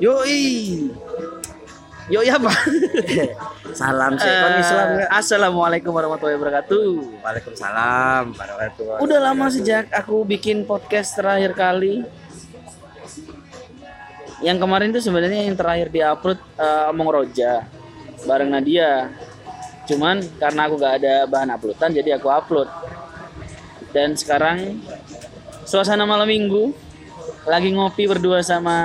Yoi. Yoi apa? Salam sih kon Islam nggak? Assalamualaikum warahmatullahi wabarakatuh. Waalaikumsalam warahmatullahi Udah lama sejak aku bikin podcast terakhir kali. Yang kemarin tuh sebenarnya yang terakhir diupload eh, Omong Roja bareng Nadia. Cuman karena aku gak ada bahan uploadan jadi aku upload. Dan sekarang suasana malam minggu lagi ngopi berdua sama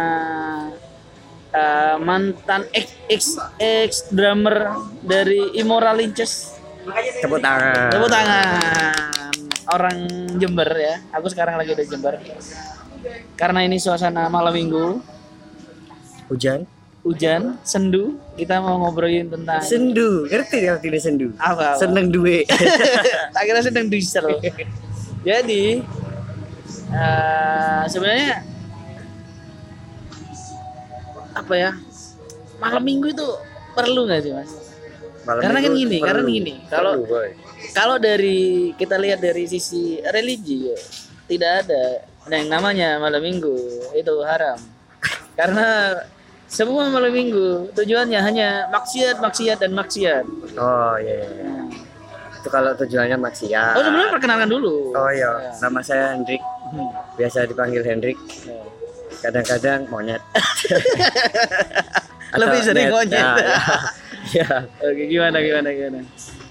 eh, mantan ex ex ex drummer dari Immoral Inches. Tepuk tangan. Tepuk tangan. Orang Jember ya. Aku sekarang lagi di Jember. Karena ini suasana malam minggu, Hujan. hujan, sendu, kita mau ngobrolin tentang Sendu, ngerti ya artinya sendu? apa? Seneng duwe. tak kira sedang diesel. Jadi eh, sebenarnya apa ya? Malam minggu itu perlu nggak sih mas? Malam Karena kan gini, perlu. karena gini, kalau-. Kalau dari kita lihat dari sisi religi ya, tidak ada yang namanya malam minggu itu haram. Karena semua malam minggu tujuannya hanya maksiat, maksiat dan maksiat. Oh iya, iya. iya. Itu kalau tujuannya maksiat. Oh sebenarnya perkenalkan dulu. Oh iya, nama saya Hendrik. Hmm. Biasa dipanggil Hendrik. Kadang-kadang monyet. Lebih sering net. monyet. Ya, ya. Ya. Oke gimana gimana gimana.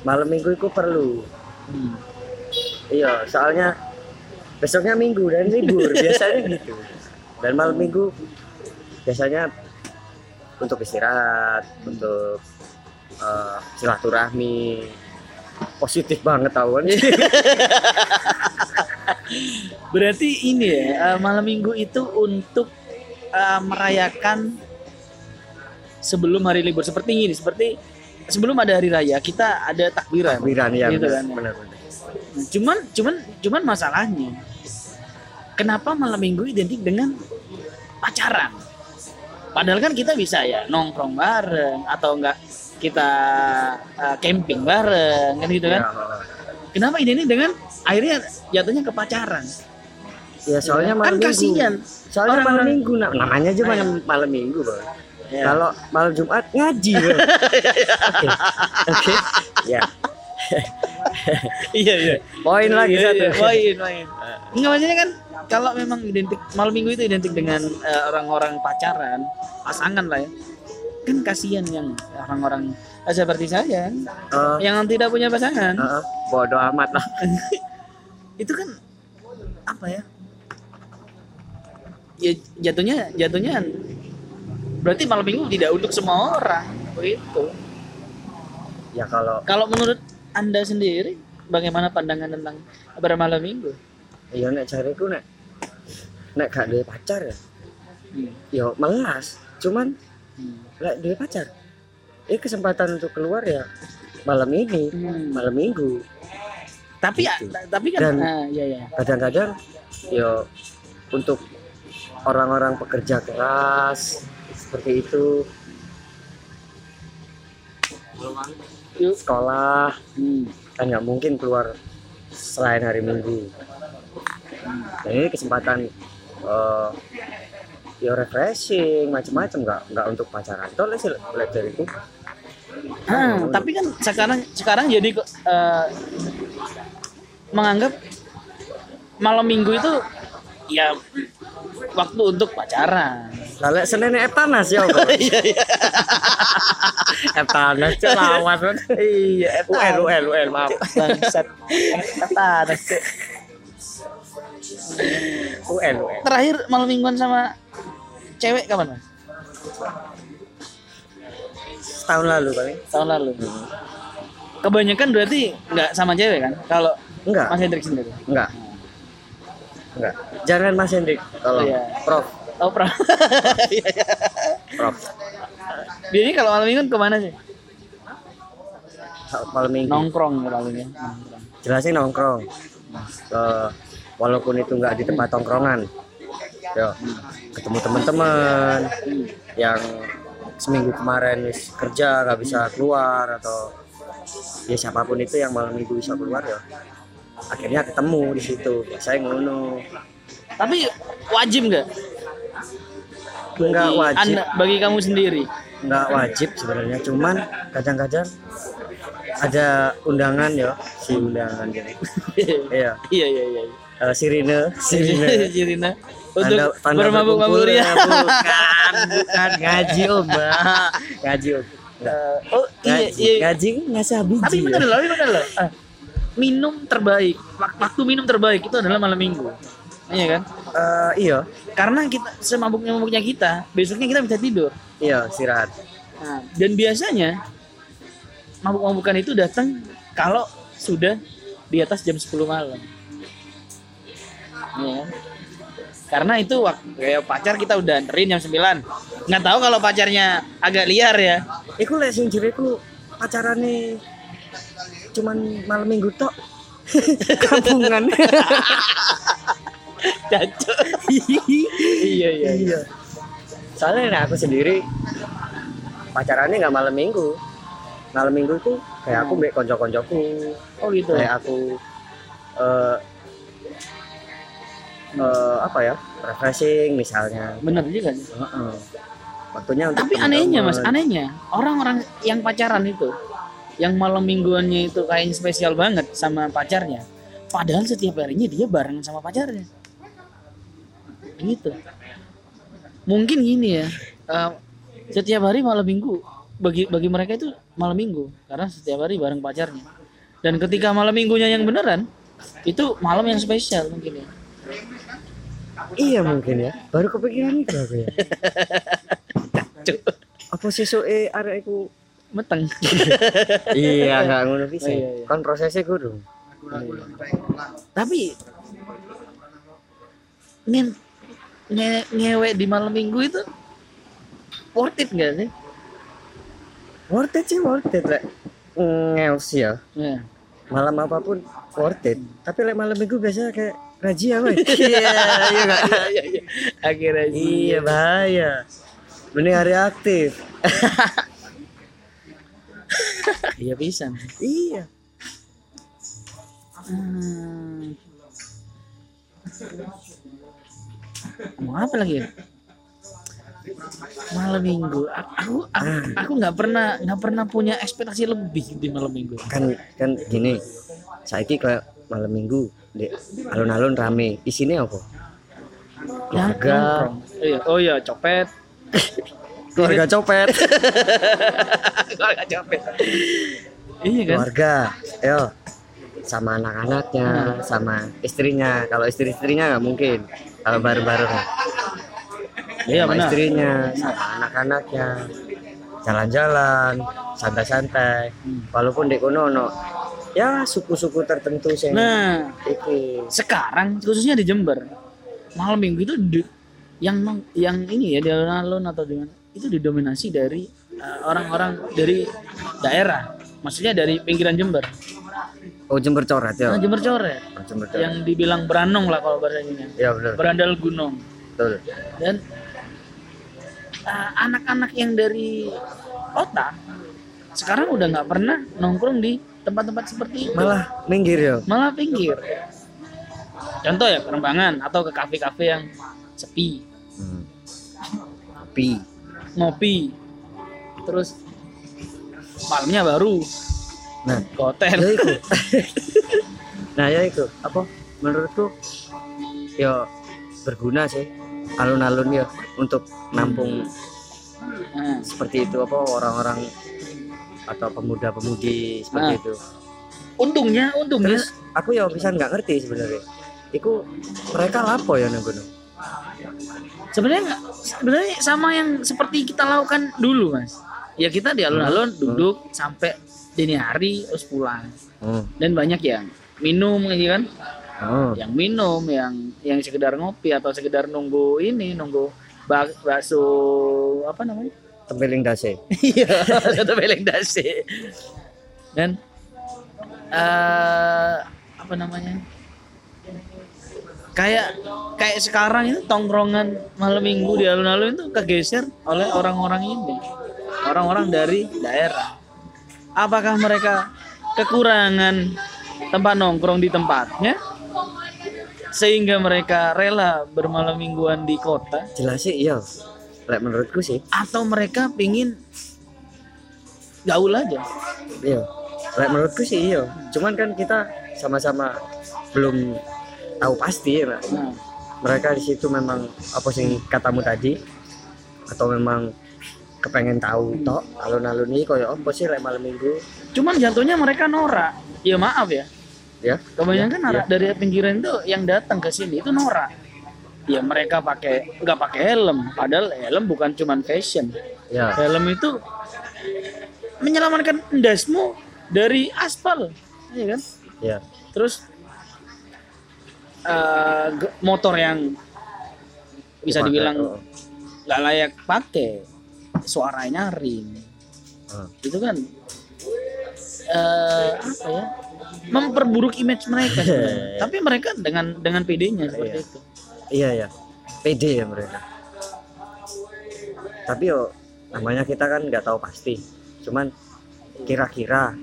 Malam minggu itu perlu. Hmm. Iya, soalnya besoknya minggu dan libur biasanya gitu. Dan malam minggu biasanya untuk istirahat, untuk eh, silaturahmi. Positif banget tau kan. Berarti ini ya eh, malam minggu itu untuk eh, merayakan sebelum hari libur seperti ini seperti sebelum ada hari raya kita ada takbiran. Takbiran ya Gitu kan. benar, benar. Cuman cuman cuman masalahnya kenapa malam minggu identik dengan pacaran? Padahal kan kita bisa ya nongkrong bareng atau enggak kita uh, camping bareng kan gitu kan. Ya, Kenapa identik dengan akhirnya jatuhnya ke pacaran? ya soalnya kan malam minggu. kasihan. Soalnya malam Orang-orang- minggu, nah, namanya aja malam, malam minggu, Bang. Ya. Kalau malam Jumat ngaji, Bang. Oke. Oke. Ya. iya iya. Poin lagi Iya, satu. iya, Poin poin. Enggak maksudnya kan kalau memang identik malam minggu itu identik dengan eh, orang-orang pacaran, pasangan lah ya. Kan kasihan yang orang-orang seperti saya Oh, yang tidak punya pasangan. heeh. bodoh amat lah. Itu kan apa ya? Ya jatuhnya jatuhnya berarti malam minggu tidak untuk semua orang begitu. Ya kalau Kalau menurut Anda sendiri bagaimana pandangan tentang bermalam minggu? ya nek cariku nek nek gak duwe pacar ya, Hmm. ya melas. Cuman Hmm. lek duwe pacar, ini kesempatan untuk keluar ya malam ini, Hmm. malam minggu. tapi ya, Gitu. tapi kan Dan- ah, ya ya Kadang-kadang ya untuk orang-orang pekerja keras seperti itu sekolah hmm. kan nggak mungkin keluar selain hari minggu dan ini kesempatan eh ya refreshing macam-macam nggak nggak untuk pacaran. Lihat lihat dari itu. Ah, tapi kan sekarang sekarang jadi eh, menganggap malam minggu itu ya waktu untuk pacaran. Lalu senin etanas ya iya iya. Kan iya UL UL UL maaf. bangsat. Kata UL UL terakhir malam mingguan sama cewek kapan mas? Tahun lalu paling tahun lalu. Kebanyakan berarti nggak sama cewek kan? Kalau enggak Mas Hendrik sendiri? Enggak enggak jangan Mas Hendrik tolong. Iya. Prof. Oh pernah Iya, iya. Prof. Biasanya kalau malam minggu ke mana sih? Malam minggu. Nongkrong ya paling ya. Nongkrong. jelasin nongkrong. Eh, walaupun itu nggak di tempat tongkrongan yo ketemu teman-teman yang seminggu kemarin kerja nggak bisa keluar atau ya siapa pun itu yang malam minggu bisa keluar ya akhirnya ketemu di situ saya ngono tapi wajib nggak Nggak wajib. Anda- bagi kamu sendiri. nggak wajib sebenarnya cuman kadang-kadang ada undangan ya si undangan jadi iya iya iya iya. Eh, sirine sirine Sirina. Untuk Tanda- bermabuk-mabuk ria. ya, bukan bukan ngaji om ngaji om Nggak. oh iya ngaji iya. ngaji ngasih biji Tapi benar ya. loh, tapi benar loh. Ah, minum terbaik, wak- waktu minum terbaik itu adalah malam minggu. Iya kan? Eh, iya Karena kita semabuk-mabuknya kita, besoknya kita bisa tidur. iya istirahat Nah, dan biasanya mabuk-mabukan itu datang kalau sudah di atas jam 10 malam. Iya kan? Karena itu waktu kayak pacar kita udah anterin jam 9. Nggak tahu kalau pacarnya agak liar ya. Iku lek sing jere iku pacarane cuman malam minggu tok. Kampungan. Caco. iya iya iya. Soalnya nek aku sendiri pacarannya nggak malam minggu. Malam minggu itu kayak aku mbek konco-koncoku, Oh gitu. kayak aku eh eh, apa ya? refreshing misalnya. Bener juga sih. Heeh. Waktunya untuk Tapi anehnya mas, anehnya orang-orang yang pacaran itu, yang malam mingguannya itu kayaknya spesial banget sama pacarnya. Padahal setiap harinya dia bareng sama pacarnya. Gitu. Mungkin gini ya, eh, setiap hari malam minggu bagi bagi mereka itu malam minggu karena setiap hari bareng pacarnya. Dan ketika malam minggunya yang beneran, itu malam yang spesial mungkin ya. Iya mungkin ya. Baru kepikiran itu aku ya. Apa sesuke arek iku Meteng. iya nggak ngono bisa. Oh, iya, iya. Kan prosesnya kudu. tapi nge, nge, ngewe di malam minggu itu worth it gak sih? Worth it sih worth it lek. Ngeus ya. Ya. Malam apa pun worth it. Tapi lek malam minggu biasanya kayak razia weh. Iya, iya nggak? Iya, iya. Akhirnya sih. Iya bahaya. Mending hari aktif. Iya bisa. iya. Hmm. Mau apa lagi ya? Malam minggu. Aku aku aku nggak pernah nggak pernah punya ekspektasi lebih di malam minggu. Kan kan gini. Saiki kayak malam minggu di alun-alun rame. Isinya apa? Ya, Keluarga. Iya. Oh iya, copet. Keluarga copet. Keluarga copet. Iya kan? keluarga yo sama anak-anaknya sama istrinya kalau istri-istrinya nggak mungkin kalau bareng-bareng Iya sama benar. istrinya sama anak-anaknya jalan-jalan santai-santai Hmm. walaupun di kono ono ya suku-suku tertentu sih. Nah, iki sekarang khususnya di Jember malam minggu itu di- yang yang ini ya di alun-alun atau di mana itu didominasi dari uh, orang-orang dari daerah. Maksudnya dari pinggiran Jember. Oh Jember coret ya. Nah, Jember coret. Oh, Jember coret. Yang dibilang beranong lah kalau bahasa ininya ya benar berandal gunung. Betul. Dan uh, anak-anak yang dari kota sekarang udah nggak pernah nongkrong di tempat-tempat seperti itu. Malah minggir ya? Malah pinggir. Contoh ya perembangan atau ke kafe-kafe yang sepi. Hmm. Pi. ngopi. Terus malamnya baru. Nah. Ke hotel. Ya itu. Nah ya itu. Apa? Menurutku ya berguna sih alun-alun ya untuk nampung Nah, seperti itu. Apa? Orang-orang atau pemuda-pemudi seperti Nah. itu. Untungnya untungnya. Terus aku ya bisa nggak ngerti sebenarnya. Iku mereka lapo ya nunggu sebenarnya sebenarnya sama yang seperti kita lakukan dulu mas. Ya kita di alun-alun duduk sampai dini hari terus pulang. Oh. dan banyak yang minum gitu kan? Oh. yang minum yang yang sekedar ngopi atau sekedar nunggu ini nunggu bak- bakso apa namanya tempeling dase iya beleng dasi. Dan eh apa namanya? Kayak kayak sekarang itu tongkrongan malam minggu di alun-alun itu kegeser oleh orang-orang ini. Orang-orang dari daerah. Apakah mereka kekurangan tempat nongkrong di tempatnya? Sehingga mereka rela bermalam mingguan di kota? Jelas sih iya lek menurutku sih. Atau mereka pingin gaul aja. Iya. Lek menurutku sih iya. Cuman kan kita sama-sama belum tahu pasti ya Pak. nah, mereka di situ memang apa sih katamu tadi? Atau memang kepengen tahu tok alun-alun ini koyo apa sih lek malam minggu? Cuman jatuhnya mereka norak. Ya maaf ya. Ya? Kebanyakan Ya, anak dari pinggiran itu yang datang ke sini itu norak ya mereka pakai nggak pakai helm. Padahal helm bukan cuman fashion. Ya. Helm itu menyelamatkan endasmu dari aspal. Ya kan? Ya. Terus ge- motor yang bisa Dipakai, dibilang oh. nggak layak pakai suaranya nyaring. Oh. itu kan eh apa ya? Memperburuk image mereka tapi mereka dengan dengan PD-nya seperti Iya. itu iya ya pede ya mereka. Tapi yo namanya kita kan nggak tahu pasti. Cuman kira-kira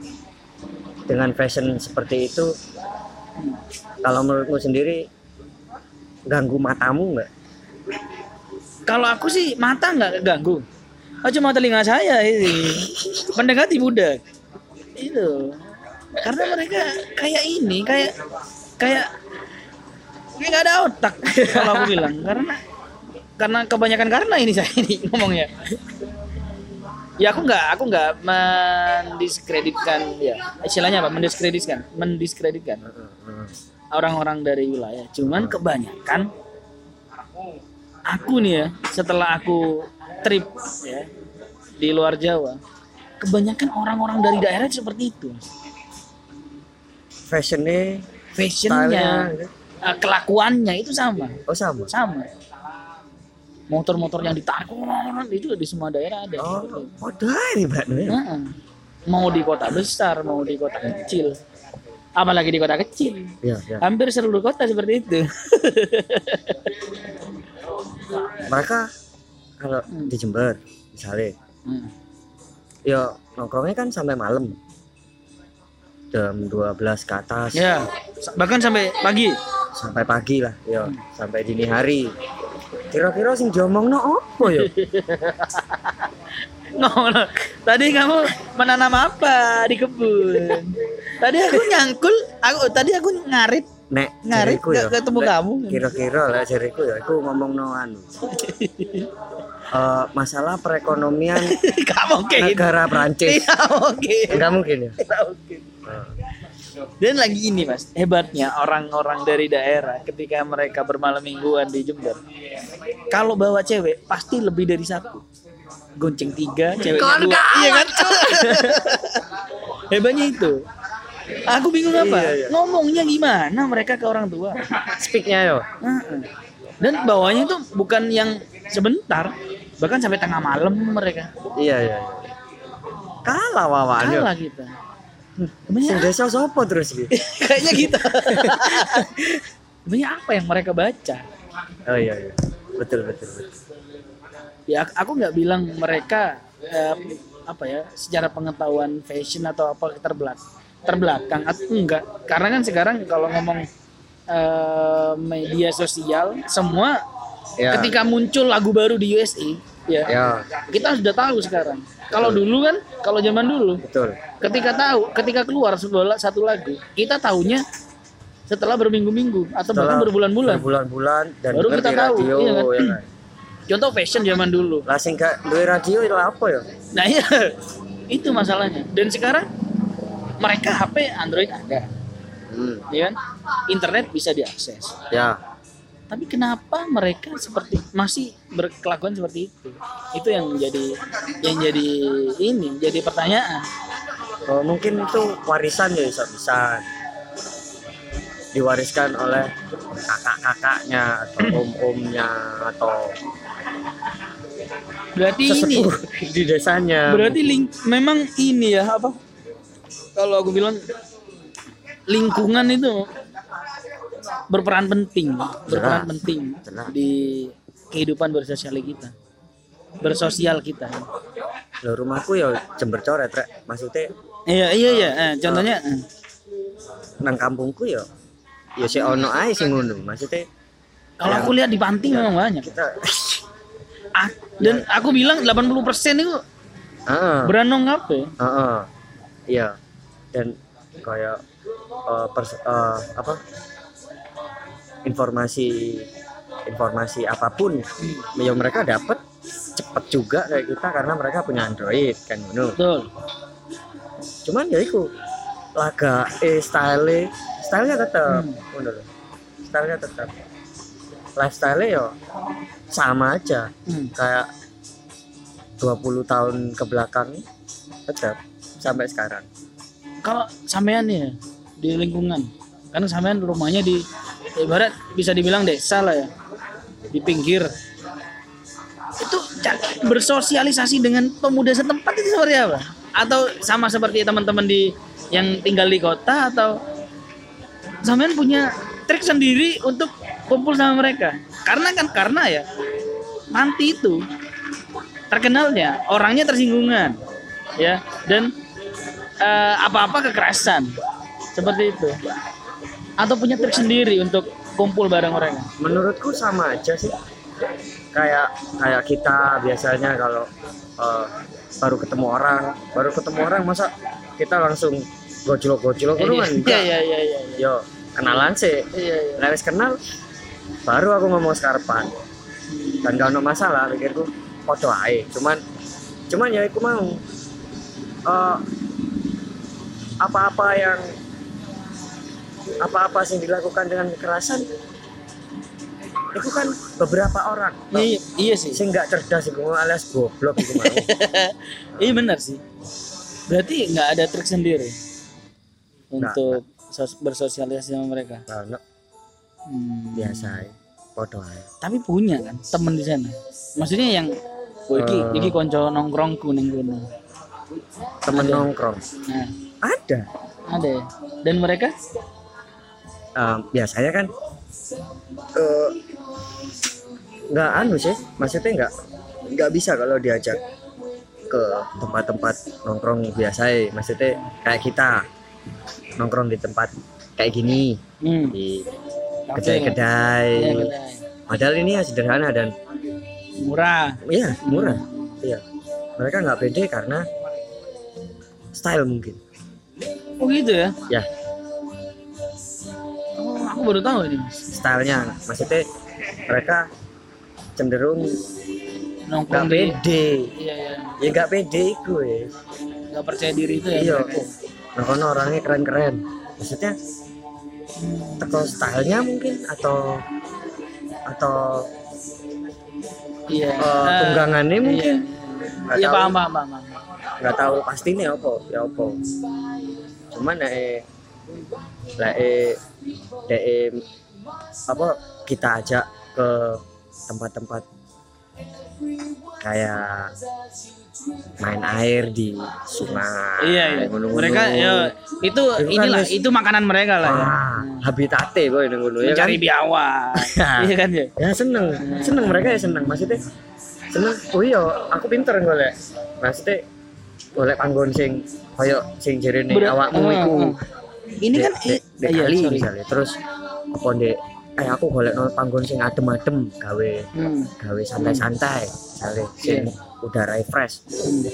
dengan fashion seperti itu kalau menurutmu sendiri ganggu matamu nggak? Kalau aku sih mata nggak ganggu oh cuma telinga saya ini. Mendekati budak. Itu. Karena mereka kayak ini kayak kayak kayak nggak ada otak kalau aku bilang. Karena karena kebanyakan karena ini saya ini ngomongnya. Ya aku nggak aku nggak mendiskreditkan ya istilahnya apa? Mendiskreditkan mendiskreditkan orang-orang dari wilayah. Cuman kebanyakan aku nih ya setelah aku trip ya di luar Jawa kebanyakan orang-orang dari daerah seperti itu. Fashionnya fashionnya. stylenya eh, kelakuannya itu sama. Oh sama? Sama. Motor-motor yang ditarik itu di semua daerah ada. Oh modal ini mbak. Nah, mau di kota besar mau di kota kecil. Apalagi di kota kecil. Ya ya hampir seluruh kota seperti itu. Mereka kalau di Jember misalnya Hmm. ya nongkrongnya kan sampai malam. Jam 12 ke atas. Ya bahkan sampai pagi sampai pagi lah ya sampai dini hari kira-kira sing diomong no apa ya Ngono. Tadi kamu menanam apa di kebun? Tadi aku nyangkul, aku tadi aku ngarit nek ngarit nggak ketemu nek kamu. kira-kira lah jariku ya aku ngomong no anu Eh, masalah perekonomian Gak mungkin. negara Prancis Tidak mungkin. enggak mungkin ya Tidak mungkin. Dan lagi ini mas, hebatnya orang-orang dari daerah ketika mereka bermalam mingguan di Jember, kalau bawa cewek pasti lebih dari satu, gonceng tiga, ceweknya dua, iya kan? Hebatnya itu. Aku bingung apa? Iya, iya. Ngomongnya gimana mereka ke orang tua? speaknya yo Heeh. Dan bawanya itu bukan yang sebentar, bahkan sampai tengah malam mereka. iya iya iya. kalah wawan yo Kalah kita. Sing desa sopo terus gitu? Kayaknya gitu. Sebenarnya apa yang mereka baca? oh iya iya. Betul betul betul. Ya aku- aku nggak bilang mereka eh, apa ya secara pengetahuan fashion atau apa terbelak terbelakang. Atau enggak karena kan sekarang kalau ngomong eh, media sosial semua ya. ketika muncul lagu baru di USA ya ya. kita sudah tahu sekarang kalau dulu kan kalau zaman dulu betul. ketika tahu ketika keluar sebuah satu lagu kita tahunya setelah berminggu-minggu atau bahkan Setelah berbulan-bulan. berbulan-bulan dan Baru kita tahu, radio iya kan? ya kan? contoh fashion zaman dulu. Lah sing gak duwe radio itu apa ya? Nah iya. Itu masalahnya. Dan sekarang mereka HP Android ada. Hmm. ya kan? Internet bisa diakses. Ya tapi kenapa mereka seperti masih berkelakuan seperti itu? Itu yang jadi yang jadi ini jadi pertanyaan. Oh, mungkin itu warisan ya bisa bisa diwariskan oleh kakak-kakaknya atau om-omnya atau berarti ini di desanya. berarti link memang ini ya apa? Kalau aku bilang lingkungan itu berperan penting berperan Jelas. penting Jelas. di kehidupan bersosial kita bersosial kita Loh, rumahku ya Jember coret rek. Maksudnya iya iya iya Eh, contohnya eh. nang kampungku ya ya si ono ae sing ngono. Maksudnya kalau aku lihat di panti memang banyak kita Ah, Dan aku bilang 80% itu ah beranong apa? ya? ah, ah. iya dan kayak eh, pers- eh, apa informasi informasi apa pun yang mereka dapat cepet juga kayak kita karena mereka punya Android kan ngono. Betul. cuman ya itu laga eh style stylenya tetap Hmm. lho. stylenya tetap lifestyle ya sama aja Hmm. kayak 20 tahun ke belakang tetap sampai sekarang Kalau sampean ya di lingkungan, karena sampean rumahnya di ibarat bisa dibilang desa lah ya, di pinggir. Itu bersosialisasi dengan pemuda setempat itu seperti apa? Atau sama seperti teman-teman di yang tinggal di kota atau sampean punya trik sendiri untuk kumpul sama mereka? Karena kan karena ya nanti itu terkenalnya orangnya tersinggungan ya dan eh, apa-apa kekerasan seperti itu atau punya trik sendiri untuk kumpul bareng mereka? Menurutku sama aja sih. Kayak kayak kita biasanya kalau eh, baru ketemu orang baru ketemu orang masa kita langsung gojlok-gojlok itu kan iya iya iya iya. Yo kenalan sih. Iya iya. Nah, wis kenal baru aku ngomong sekarepan dan gak ada masalah pikirku foto aja cuman cuman ya aku mau eh, apa-apa yang apa-apa yang dilakukan dengan kekerasan itu kan beberapa orang. Iya, iya sih. Sing nggak cerdas itu alias goblok itu mau. Iya benar sih. Berarti nggak ada trik sendiri untuk sos- bersosialisasi sama mereka? Nah, no, Hmm. biasa aja tapi punya kan temen di sana. Maksudnya yang oh, iki Eh. iki konco nongkrongku ning kono. Temen nongkrong? Nah. Ada. Ada. Dan mereka Eh, biasanya kan eh, nggak anu sih maksudnya nggak nggak bisa kalau diajak ke tempat-tempat nongkrong biasa ya maksudnya kayak kita nongkrong di tempat kayak gini hmm, di kedai-kedai. Kedai. padahal ini ya sederhana dan murah. Iya murah. Iya. Mereka nggak pede karena style mungkin. Oh gitu ya? Ya aku baru tahu ini stylenya maksudnya mereka cenderung nongkrong nggak pede. Iya iya. Ya nggak pede gue nggak percaya diri itu ya iya. mereka. nah kono orangnya keren-keren. Maksudnya teko stylenya mungkin atau atau iya. Eh, tunggangannya mungkin. Nggak iya tahu. paham paham paham nggak tahu pastinya apa? Ya apa? Cuman eh lah eh dek apa kita ajak ke tempat-tempat kayak main air di sungai iya iya. ngono-ngono. mereka ya itu Itu kan inilah wis- itu makanan mereka lah ya. Ah, habitate boy nang ngono ya kan? Mencari biawak. Iya kan ya? Ya seneng. Seneng mereka ya seneng. Maksudnya seneng. Oh iya aku pinter golek. Maksudnya golek panggon sing koyo sing jerene awakmu ah, iku. ah. Ini kan dek iya kali misalnya terus apa ndek eh aku golek no panggon sing adem-adem gawe Hmm, gawe santai-santai misalnya sing udara fresh hmm.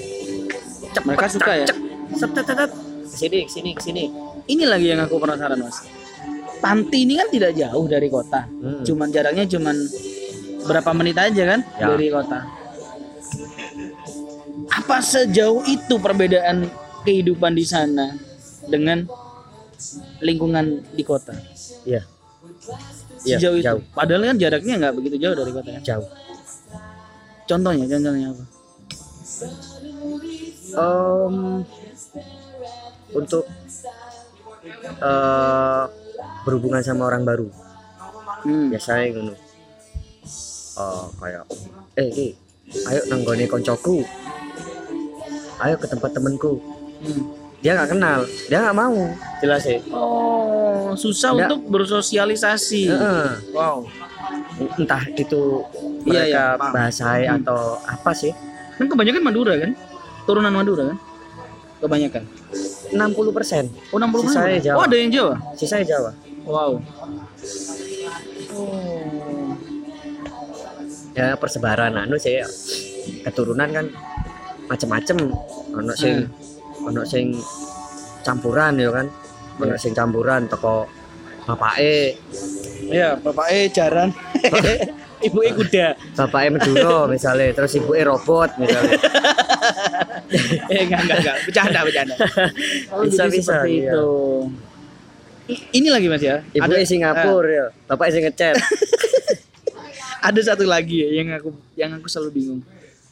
cepet Mereka suka ya? cek, set, set, set, set. sini sini sini ini lagi yang aku penasaran mas panti ini kan tidak jauh dari kota Hmm. cuman jaraknya cuman berapa menit aja kan Ya. dari kota apa sejauh itu perbedaan kehidupan di sana dengan lingkungan di kota? Iya. Iya, sejauh itu? jauh. padahal kan jaraknya nggak begitu jauh dari kota ya? Jauh. Contohnya contohnya apa? Em, untuk eh berhubungan sama orang baru. Hmm. biasanya ngono. Oh kayak eh ki ayo nanggone koncoku. Ayo ke tempat temenku Hmm. Dia nggak kenal. Dia nggak mau. Jelas ya? Oh susah Nggak. untuk bersosialisasi. Heeh. wow. Entah itu Iya, iya, bahasai Hmm. atau apa sih. Kan kebanyakan Madura kan? Turunan Madura kan? Kebanyakan? 60 persen. Oh 60 Sisanya Madura. Jawa. oh ada yang Jawa? Sisanya Jawa. Wow. Oh. Ya persebaran anu sih keturunan kan macem-macem. Ono sing ono sing campuran ya kan? Ono sing campuran teko bapake. Iya, bapaknya jaran. Ibu kuda. bapake Meduro misalnya terus ibuke robot misalnya eh enggak enggak enggak. Bercanda bercanda. Oh, Bisa, bisa, seperti iya. itu. Ini lagi mas ya? Ibuke Singapura ya. Bapake sing ngechat. Ada satu lagi ya yang aku yang aku selalu bingung.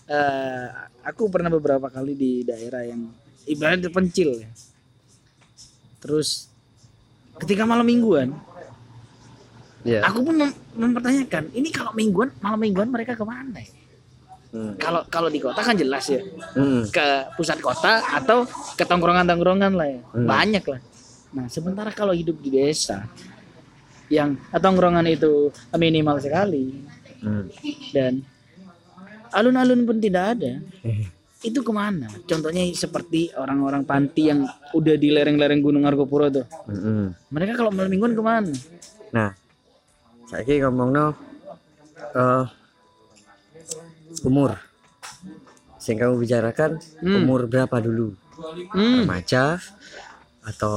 Eh, aku pernah beberapa kali di daerah yang ibaratnya terpencil ya terus ketika malam mingguan Iya. aku pun mem- mempertanyakan ini kalau mingguan malam mingguan mereka ke mana ya Hmm. kalau kalau di kota kan jelas ya Hmm. ke pusat kota atau ke tongkrongan-tongkrongan lah ya. Hmm. Banyak lah. Nah, sementara kalau hidup di desa yang tongkrongan itu minimal sekali Hmm. dan alun-alun pun tidak ada, Eh, itu ke mana? Contohnya seperti orang-orang panti yang udah di lereng-lereng Gunung Argopuro tuh. hmm. Mereka kalau malam mingguan ke mana? Nah, saya ngomong no, eh, umur. Yang kamu bicarakan Hmm. umur berapa dulu? Hmm, Remaja atau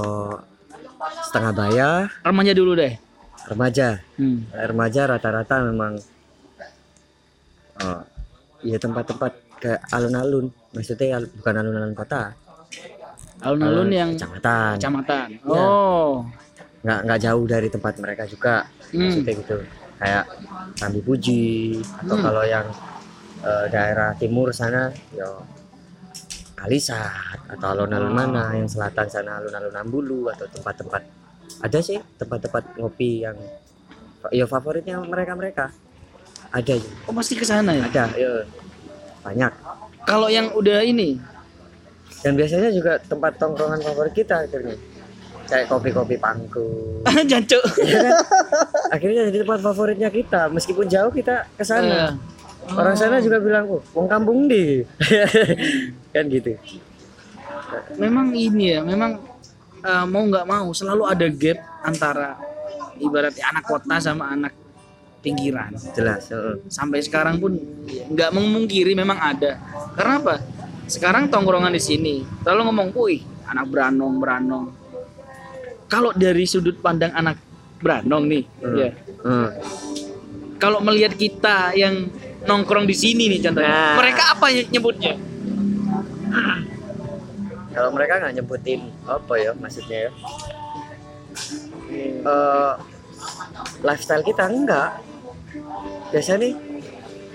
setengah baya? remaja dulu deh. Remaja. Hmm. Remaja rata-rata memang oh, ya tempat-tempat ke alun-alun. Maksudnya al- bukan alun-alun kota. Alun-alun Eh, yang kecamatan. kecamatan. Iya. Oh. Nggak nggak jauh dari tempat mereka juga. Hmm. maksudnya gitu kayak Rambi Puji atau Hmm. kalau yang eh, daerah timur sana yo Kalisat atau alun-alun mana yang selatan sana alun-alun Ambulu atau tempat-tempat ada sih tempat-tempat ngopi yang ya favoritnya mereka mereka ada ya Oh, pasti ke sana ya. ada ya banyak. Kalau yang udah ini? Dan biasanya juga tempat tongkrongan favorit kita akhirnya. Kayak kopi-kopi pangku jancuk. ya kan? akhirnya jadi tempat favoritnya kita. Meskipun jauh kita ke sana. Orang sana juga bilang oh wong kampung di kan gitu. Memang ini ya memang eh, mau nggak mau selalu ada gap antara ibaratnya anak kota sama anak pinggiran. Jelas heeh. sampai sekarang pun nggak memungkiri memang ada. Karena apa? Sekarang tongkrongan di sini selalu ngomong wih anak beranong beranong kalau dari sudut pandang anak beranong nih Hmm. ya. Hmm. kalau melihat kita yang nongkrong di sini nih contohnya Nah. mereka apa ny- nyebutnya? Kalau mereka nggak nyebutin apa ya maksudnya ya? Eh, lifestyle kita enggak biasanya nih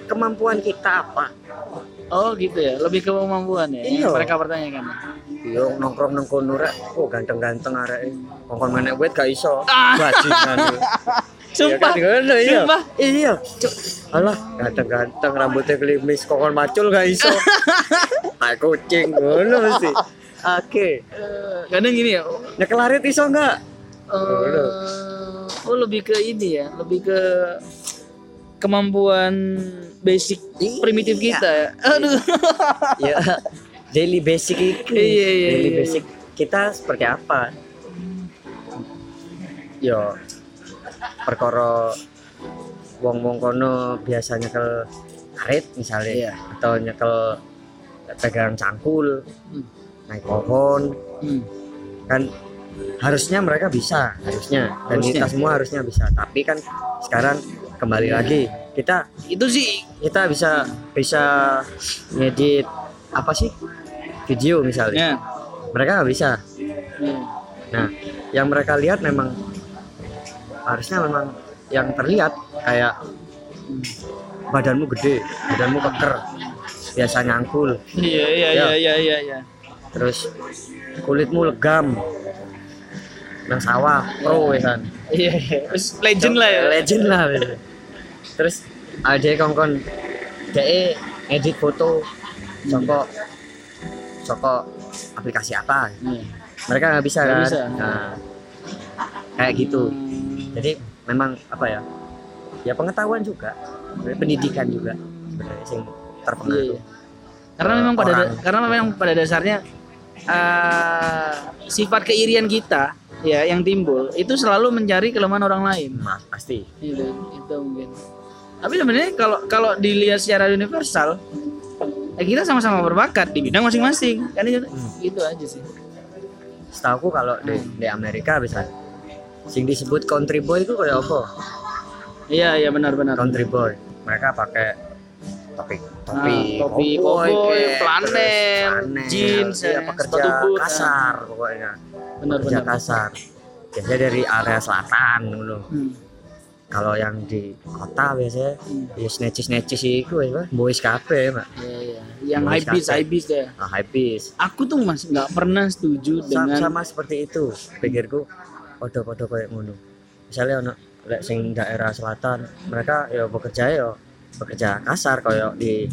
kemampuan kita apa oh gitu ya lebih ke kemampuan ya Iya. mereka pertanyakan Yo nongkrong nang kono rek, oh ganteng-ganteng arek. Kongkon menek wit gak iso. Ah. Bajingan. sumpah Ya kan, iya. sumpah Iya. Cuk. Alah, ganteng-ganteng rambutnya klimis, kongkon macul gak iso. Kayak kucing ngono mesti. Oke. Eh, kadang gini ya oh, Nyekel arit iso enggak? eh, oh lebih ke ini ya lebih ke kemampuan basic Iya. primitif kita ya aduh ya daily basic itu. Iya, iya, daily iya, basic kita seperti apa? Yo perkara wong-wong kono biasa nyekel arit misalnya Iya. atau nyekel pegang cangkul Hmm. naik pohon Hmm. kan harusnya mereka bisa harusnya dan Harusnya. kita semua harusnya bisa tapi kan sekarang kembali lagi. Kita itu sih. kita bisa bisa ngedit apa sih? Video misalnya. Ya. Mereka nggak bisa. Hmm. nah yang mereka lihat memang harusnya memang yang terlihat kayak badanmu gede badanmu keker biasa nyangkul. Iya iya Ya. iya iya iya iya. Terus kulitmu legam nang sawah pro ya kan iya iya. Terus legend lah ya legend lah wis. terus ada kongkon dia edit foto soko soko aplikasi apa Iya. mereka nggak bisa kan bisa. Nah, kayak gitu Hmm. jadi memang apa ya ya pengetahuan juga pendidikan juga sebenarnya sing Iya, terpengaruh iya. Karena memang pada karena memang pada dasarnya eh, sifat keirian kita ya yang timbul itu selalu mencari kelemahan orang lain. Mas, pasti Itu itu mungkin. Tapi sebenarnya kalau kalau dilihat secara universal eh, kita sama-sama berbakat di bidang masing-masing kan itu Hmm. gitu aja sih Setahu kalau di, di Amerika bisa sing disebut country boy itu kayak apa? iya iya benar-benar Country boy. Mereka pakai topi topi, Ah, topi cowboy, cowboy, kayak, flanel, terus flanel, jeans, iya, ya, pekerja kasar pokoknya. Pekerja benar-benar kasar. Biasanya dari area selatan dulu. hmm. Kalau yang di kota biasanya Hmm. ya snatches snatches itu ya, boys cafe, Pak. Iya, iya. yang Boys high beast high beast ya Nah, high beast. aku tuh mas nggak pernah setuju Sa- dengan sama seperti itu pikirku podo-podo kayak ngono misalnya ono lek sing daerah selatan mereka ya bekerja ya bekerja kasar kayak di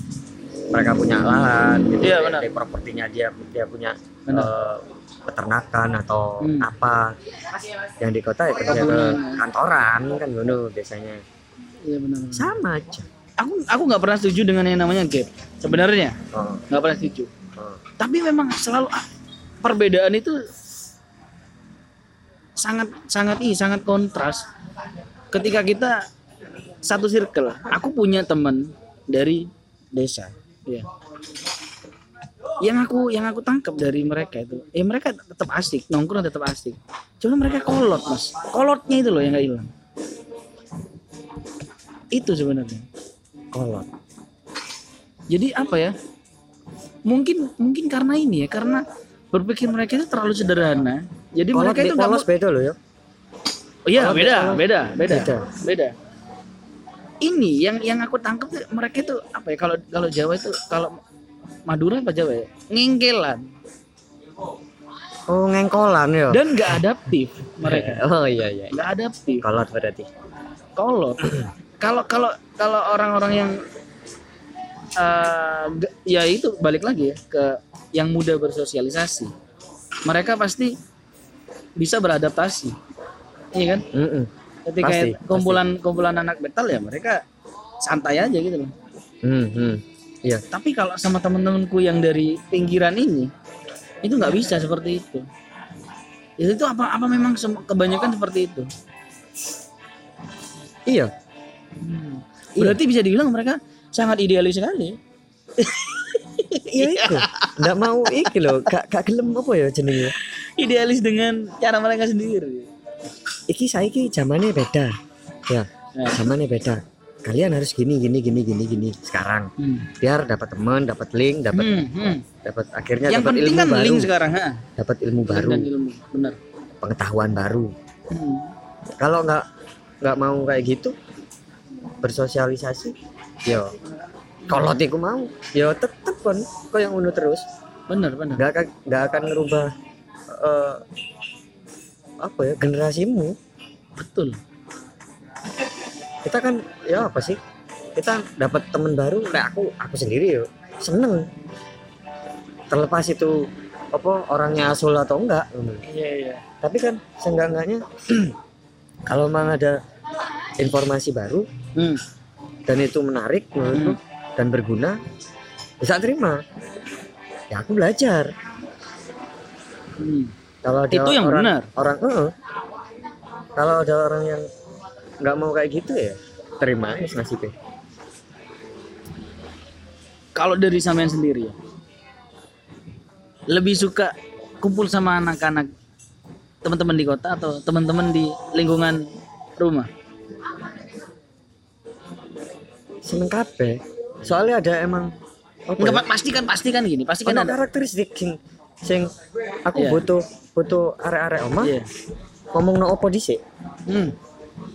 mereka punya lahan gitu di- benar. di propertinya dia dia punya Benar. eh, peternakan atau Hmm. apa. Yang di kota ya kerja ke kantoran kan ngono biasanya. Iya benar sama aja. Aku aku nggak pernah setuju dengan yang namanya gap sebenarnya. Oh, nggak pernah setuju. Oh. tapi memang selalu ah, perbedaan itu sangat sangat ih sangat kontras. Ketika kita satu circle aku punya teman dari desa. Ya yang aku yang aku tangkap dari mereka itu ya mereka tetap asik nongkrong tetap asik. Cuma mereka kolot mas. Kolotnya itu loh yang nggak hilang. Itu sebenarnya. Kolot. Jadi apa ya? Mungkin mungkin karena ini ya karena berpikir mereka itu terlalu sederhana. Jadi kolot mereka itu nggak beda loh ya. Oh, iya kolot- beda beda. beda beda. beda. ini yang yang aku tangkap mereka itu apa ya? Kalau kalau Jawa itu kalau Madura apa Jawa ya? Ngengkelan oh ngengkolan ya dan nggak adaptif mereka. Oh iya iya nggak adaptif. Kolot berarti. Kolot. Kalau kalau kalau orang-orang yang eh, nggak- ya itu balik lagi ya ke yang mudah bersosialisasi. Mereka pasti bisa beradaptasi. Iya kan? Mm-mm. ketika Pasti, kumpulan kumpulan anak metal ya mereka santai aja gitu loh. Hmm, hmm. Iya. tapi kalau sama temen-temenku yang dari pinggiran ini itu nggak bisa seperti itu Ya, itu apa apa memang kebanyakan seperti itu Iya. berarti bisa dibilang mereka sangat idealis sekali Iya itu. Nggak mau iki loh. Gak gak gelem apa ya jenenge. idealis dengan cara mereka sendiri Iki saiki zamannya beda. Ya, zamannya beda. Kalian harus gini gini gini gini gini sekarang. hmm. Biar dapat teman, dapat link, dapat Hmm, hmm. dapat akhirnya yang dapat penting ilmu kan baru. link sekarang ha Dapat ilmu baru, dan ilmu benar pengetahuan baru. Hmm. Kalau nggak nggak mau kayak gitu bersosialisasi, yo kalau tiku mau, yo tetep kan kok yang ngono terus. benar benar nggak akan nggak akan ngerubah eh, apa ya generasimu betul kita kan ya apa sih? Kita dapat teman baru kayak aku aku sendiri yo seneng. Terlepas itu apa orangnya asul atau enggak iya iya. Tapi kan seenggak-enggaknya kalau memang ada informasi baru hmm. dan itu menarik menurutku dan berguna bisa terima. Ya aku belajar. Hmm. kalau ada Itu yang orang, benar. orang eh, kalau ada orang yang nggak mau kayak gitu ya? Terima aja nasibnya kalau dari sampean sendiri ya lebih suka kumpul sama anak-anak teman-teman di kota atau teman-teman di lingkungan rumah? Seneng kape soalnya ada emang apa Enggak ya, pasti kan pasti kan gini pasti kan ada. karakteristik sing sing aku Iya. butuh butuh arek-arek omah Iya. ngomong no opo dhisik? Hmm.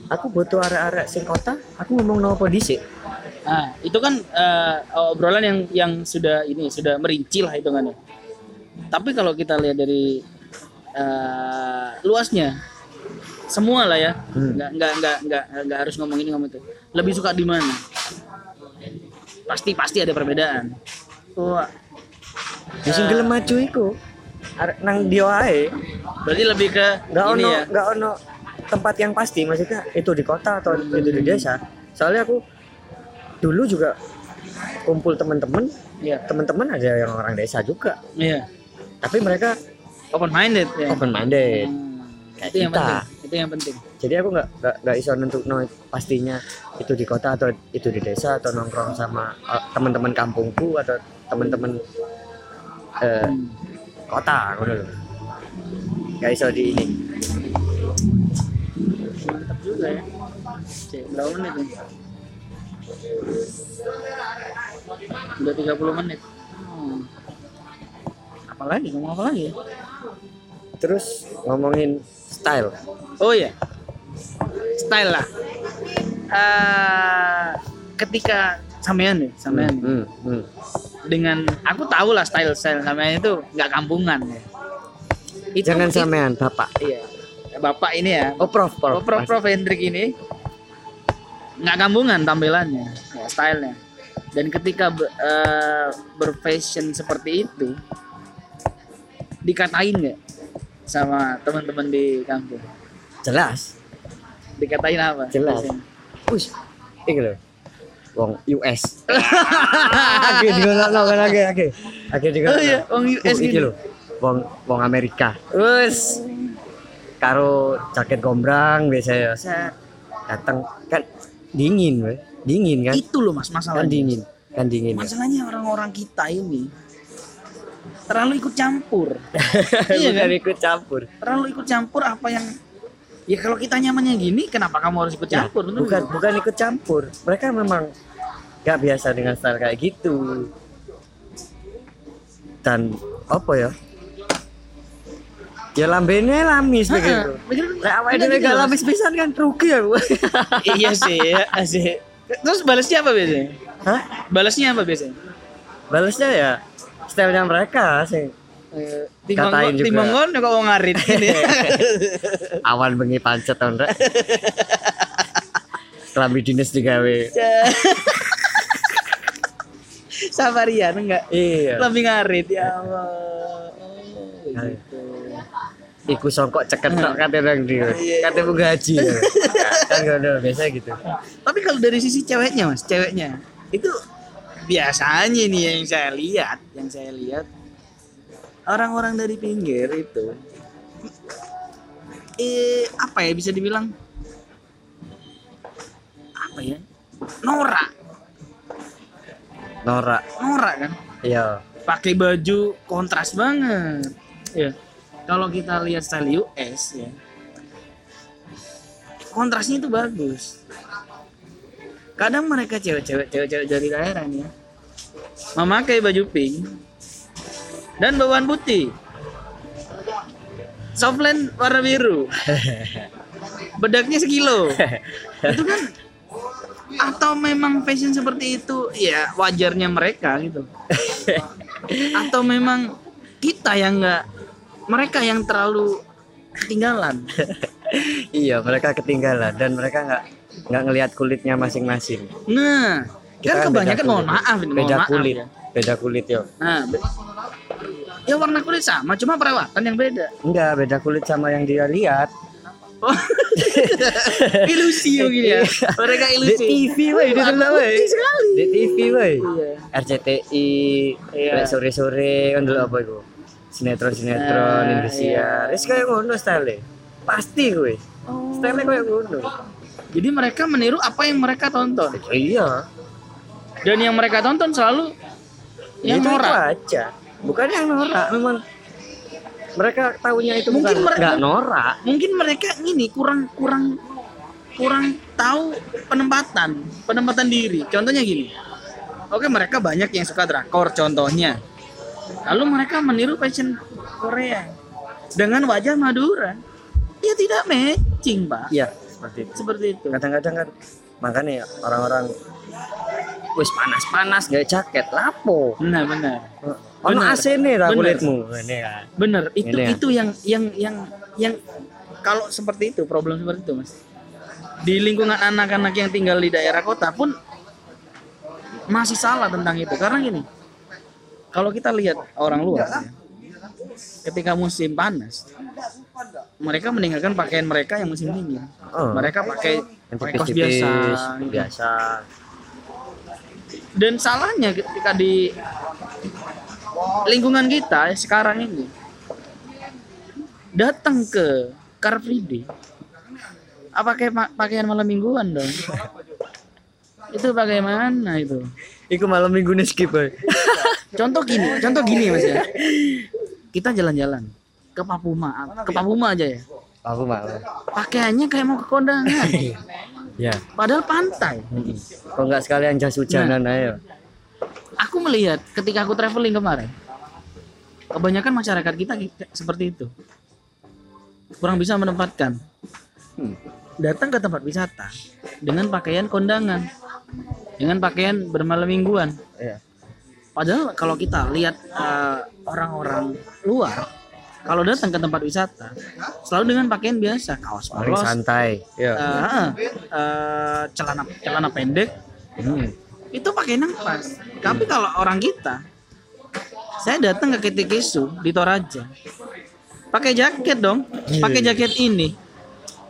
Aku butuh arek-arek sing kota aku ngomong no opo dhisik Nah, itu kan eh, obrolan yang yang sudah ini sudah merinci lah hitungannya. Tapi kalau kita lihat dari eh, luasnya, semua lah ya, Hmm. nggak nggak nggak nggak nggak harus ngomong ini ngomong itu. Lebih suka di mana? Pasti pasti ada perbedaan. Wah, Ya sing gelem maju iku nang dia ae berarti lebih ke nggak ono ya. nggak ono tempat yang pasti maksudnya itu di kota atau itu di desa soalnya aku dulu juga kumpul teman-teman Iya, teman-teman ada yang orang desa juga iya. tapi mereka Open minded ya. open minded Hmm, Kayak itu yang kita. penting. itu yang penting jadi aku nggak nggak nggak iso nentuk no pastinya itu di kota atau itu di desa atau nongkrong sama eh, teman-teman kampungku atau teman-teman eh, Hmm. kota ngono lho nggak iso di ini juga ya Cek, berapa menit nih udah 30 menit? Hmm. apa lagi ngomong apa lagi? Terus ngomongin style. Oh iya. Style lah. Eh, ketika sampean nih sampean. Nih, hmm, hmm. dengan aku tahu lah style style sampean itu nggak kampungan ya. Itu jangan sampean bapak. Iya bapak ini ya oh prof prof, Oh, Prof, Prof Hendrik ini nggak kampungan tampilannya, ya, stylenya. Dan ketika eh, berfashion seperti itu, dikatain nggak sama teman-teman di kampung? jelas Dikatain apa? Jelas. Wis, iki lho. Wong US. Oke, digono kan oke oke. Oke digono. Oh iya, wong US lho. Wong wong Amerika. Wes, Karo jaket gombrang biasa ya. Set. Datang kan dingin, we. Dingin kan? itu loh mas Kan masalahnya. dingin. Kan dingin. ya. Masalahnya orang-orang kita ini terlalu ikut campur. Iya kan? ikut campur. Terlalu ikut campur apa yang ya kalau kita nyamannya gini, kenapa kamu harus ikut campur? Bener bukan bukan ikut campur. Mereka memang gak biasa dengan style kayak gitu. Dan apa ya? Ya lambene lamis begitu. Lah awake dhewe gitu, gak Mas. lamis pisan kan rugi aku. iya sih, ya, asik. Terus balasnya apa biasanya? Hah? Balasnya apa biasanya? Balesnya ya stylenya mereka sih. Eh, Katain juga. Timongon kok wong ngarit gini. Awan bengi pancet ton rek. Kelambi dinas digawe. Safarian enggak? Iya. Lebih ngarit ya Allah. Iku songkok ceket tok kate nang ndi. Iya. Kate mau gaji. kan ngono biasa gitu. Tapi kalau dari sisi ceweknya mas, ceweknya itu biasanya nih yang saya lihat, yang saya lihat orang-orang dari pinggir itu, eh apa ya bisa dibilang apa ya, norak, Norak. norak kan, Iya. pakai baju kontras banget, ya. Kalau kita lihat style US ya, kontrasnya itu bagus. Kadang mereka cewek-cewek cewek-cewek dari daerah nih ya, memakai baju pink dan bawaan putih. Softland warna biru. Bedaknya sekilo. itu kan atau memang fashion seperti itu ya wajarnya mereka gitu. Atau memang kita yang enggak mereka yang terlalu ketinggalan. iya, mereka ketinggalan dan mereka nggak nggak ngelihat kulitnya masing-masing. Nah, Kita kan kebanyakan beda mohon maaf ini, mohon Beda maaf kulit. ya. Beda kulit yo. Nah, be- ya warna kulit sama, cuma perawatan yang beda. Enggak, beda kulit sama yang dia lihat. Oh. ilusi begini ya. Mereka Di ilusi. TV woi, di tempat woi. Di TV woi. Iya. RCTI, Iya. sore-sore kan dulu apa iku? Sinetron-sinetron Ah, Indonesia. Wis kayak ngono style. Pasti kowe. Oh. Style kayak ngono. Jadi mereka meniru apa yang mereka tonton. Iya. Dan yang mereka tonton selalu yang itu, itu norak. aja. Bukan yang norak, memang mereka tahunya itu Mungkin bukan mereka- norak. Mungkin mereka ini kurang kurang kurang tahu penempatan, penempatan diri. Contohnya gini. Oke, mereka banyak yang suka drakor contohnya. Lalu mereka meniru fashion Korea dengan wajah Madura. Ya tidak matching, Pak. Iya, seperti itu. Seperti itu. Kadang-kadang kan makanya ya orang-orang wis panas-panas nggak jaket lapo. Benar, benar. Ono Bener. AC nih lah kulitmu. Ini kan. Bener, itu Ini ya. itu yang yang yang yang kalau seperti itu problem seperti itu mas. Di lingkungan anak-anak yang tinggal di daerah kota pun masih salah tentang itu karena gini. Kalau kita lihat orang luar, ya, ketika musim panas, mereka meninggalkan pakaian mereka yang musim dingin. Oh. Mereka pakai kaos biasa, biasa. Dan salahnya ketika di lingkungan kita sekarang ini datang ke Car Free Day ah, pakai pa- pakaian malam mingguan dong. itu bagaimana itu? Iku malam minggu nih skip boy. Contoh gini, contoh gini Mas ya. Kita jalan-jalan ke Papuma, ke Papuma aja ya. Malam. Pakaiannya kayak mau ke kondangan. Ya. Padahal pantai. Kok nggak sekalian jas hujanan ayo. Aku melihat ketika aku traveling kemarin, kebanyakan masyarakat kita seperti itu. Kurang bisa menempatkan. Hmm. Datang ke tempat wisata dengan pakaian kondangan. Dengan pakaian bermalam mingguan. Iya. Padahal kalau kita lihat eh, orang-orang luar, kalau datang ke tempat wisata, selalu dengan pakaian biasa, kaos Paling polos, santai. Ya. eh, eh, celana celana pendek, Hmm. itu pakaian yang pas. Tapi kalau orang kita, saya datang ke KTKSU di Toraja, pakai jaket dong, pakai jaket ini,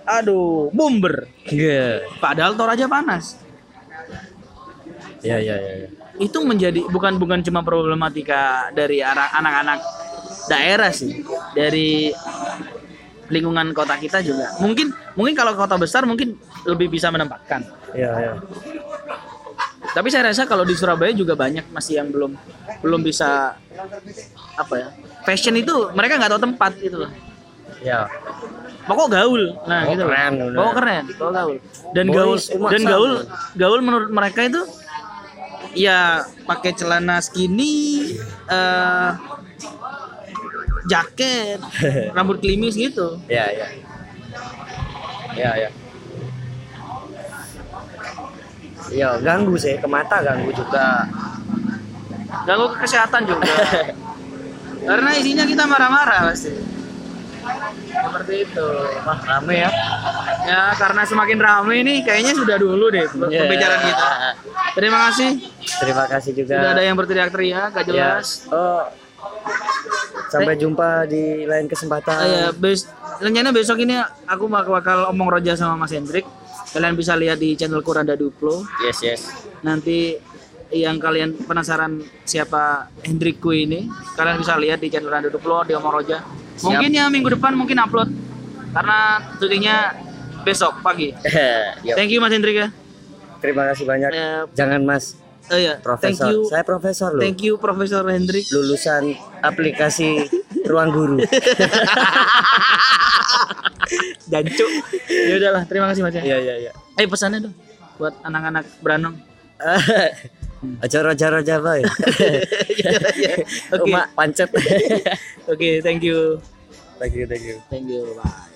aduh, bomber. Iya. Padahal Toraja panas. Iya iya iya. iya. Itu menjadi bukan bukan cuma problematika dari arah anak-anak daerah sih, dari lingkungan kota kita juga. Mungkin mungkin kalau kota besar mungkin lebih bisa menempatkan. Iya iya. Tapi saya rasa kalau di Surabaya juga banyak masih yang belum belum bisa apa ya fashion itu mereka nggak tahu tempat gitu loh. Iya. Pokok gaul, nah Pokok gitu. keren. Pokok keren, pokok gaul. Dan Boys, gaul dan gaul gaul menurut mereka itu ya pakai celana skinny, eh jaket, rambut klimis gitu. Iya iya. Iya iya. Iya ganggu sih ke mata ganggu juga. Ganggu ke kesehatan juga. Karena isinya kita marah-marah pasti. Seperti itu. Wah rame ya. Ya karena semakin ramai ini kayaknya sudah dulu deh Iya. pembicaraan kita. Terima kasih. Terima kasih juga. Sudah ada yang berteriak-teriak, gak Ya. jelas. Oh. Sampai jumpa di lain kesempatan. Ah, ya, bes rencana besok ini aku bakal, bakal omong roja sama Mas Hendrik. Kalian bisa lihat di channel Kuranda Duplo. Yes yes. Nanti yang kalian penasaran siapa Hendrikku ini, kalian bisa lihat di channel Kuranda Duplo di omong roja. Mungkin ya minggu depan mungkin upload karena syutingnya besok pagi. Thank you Mas Hendrik ya. terima kasih banyak. Eh, Jangan Mas oh ya, thank Profesor. you, Saya profesor loh. thank you Profesor Hendrik. Lulusan aplikasi Ruang Guru. Jancu. ya udahlah, terima kasih Mas ya. Iya iya iya. Eh pesannya dong buat anak-anak Branong. Aja roja-roja boy. Oke. Umak pancet. Oke, thank you. thank you, thank you. Thank you. Bye.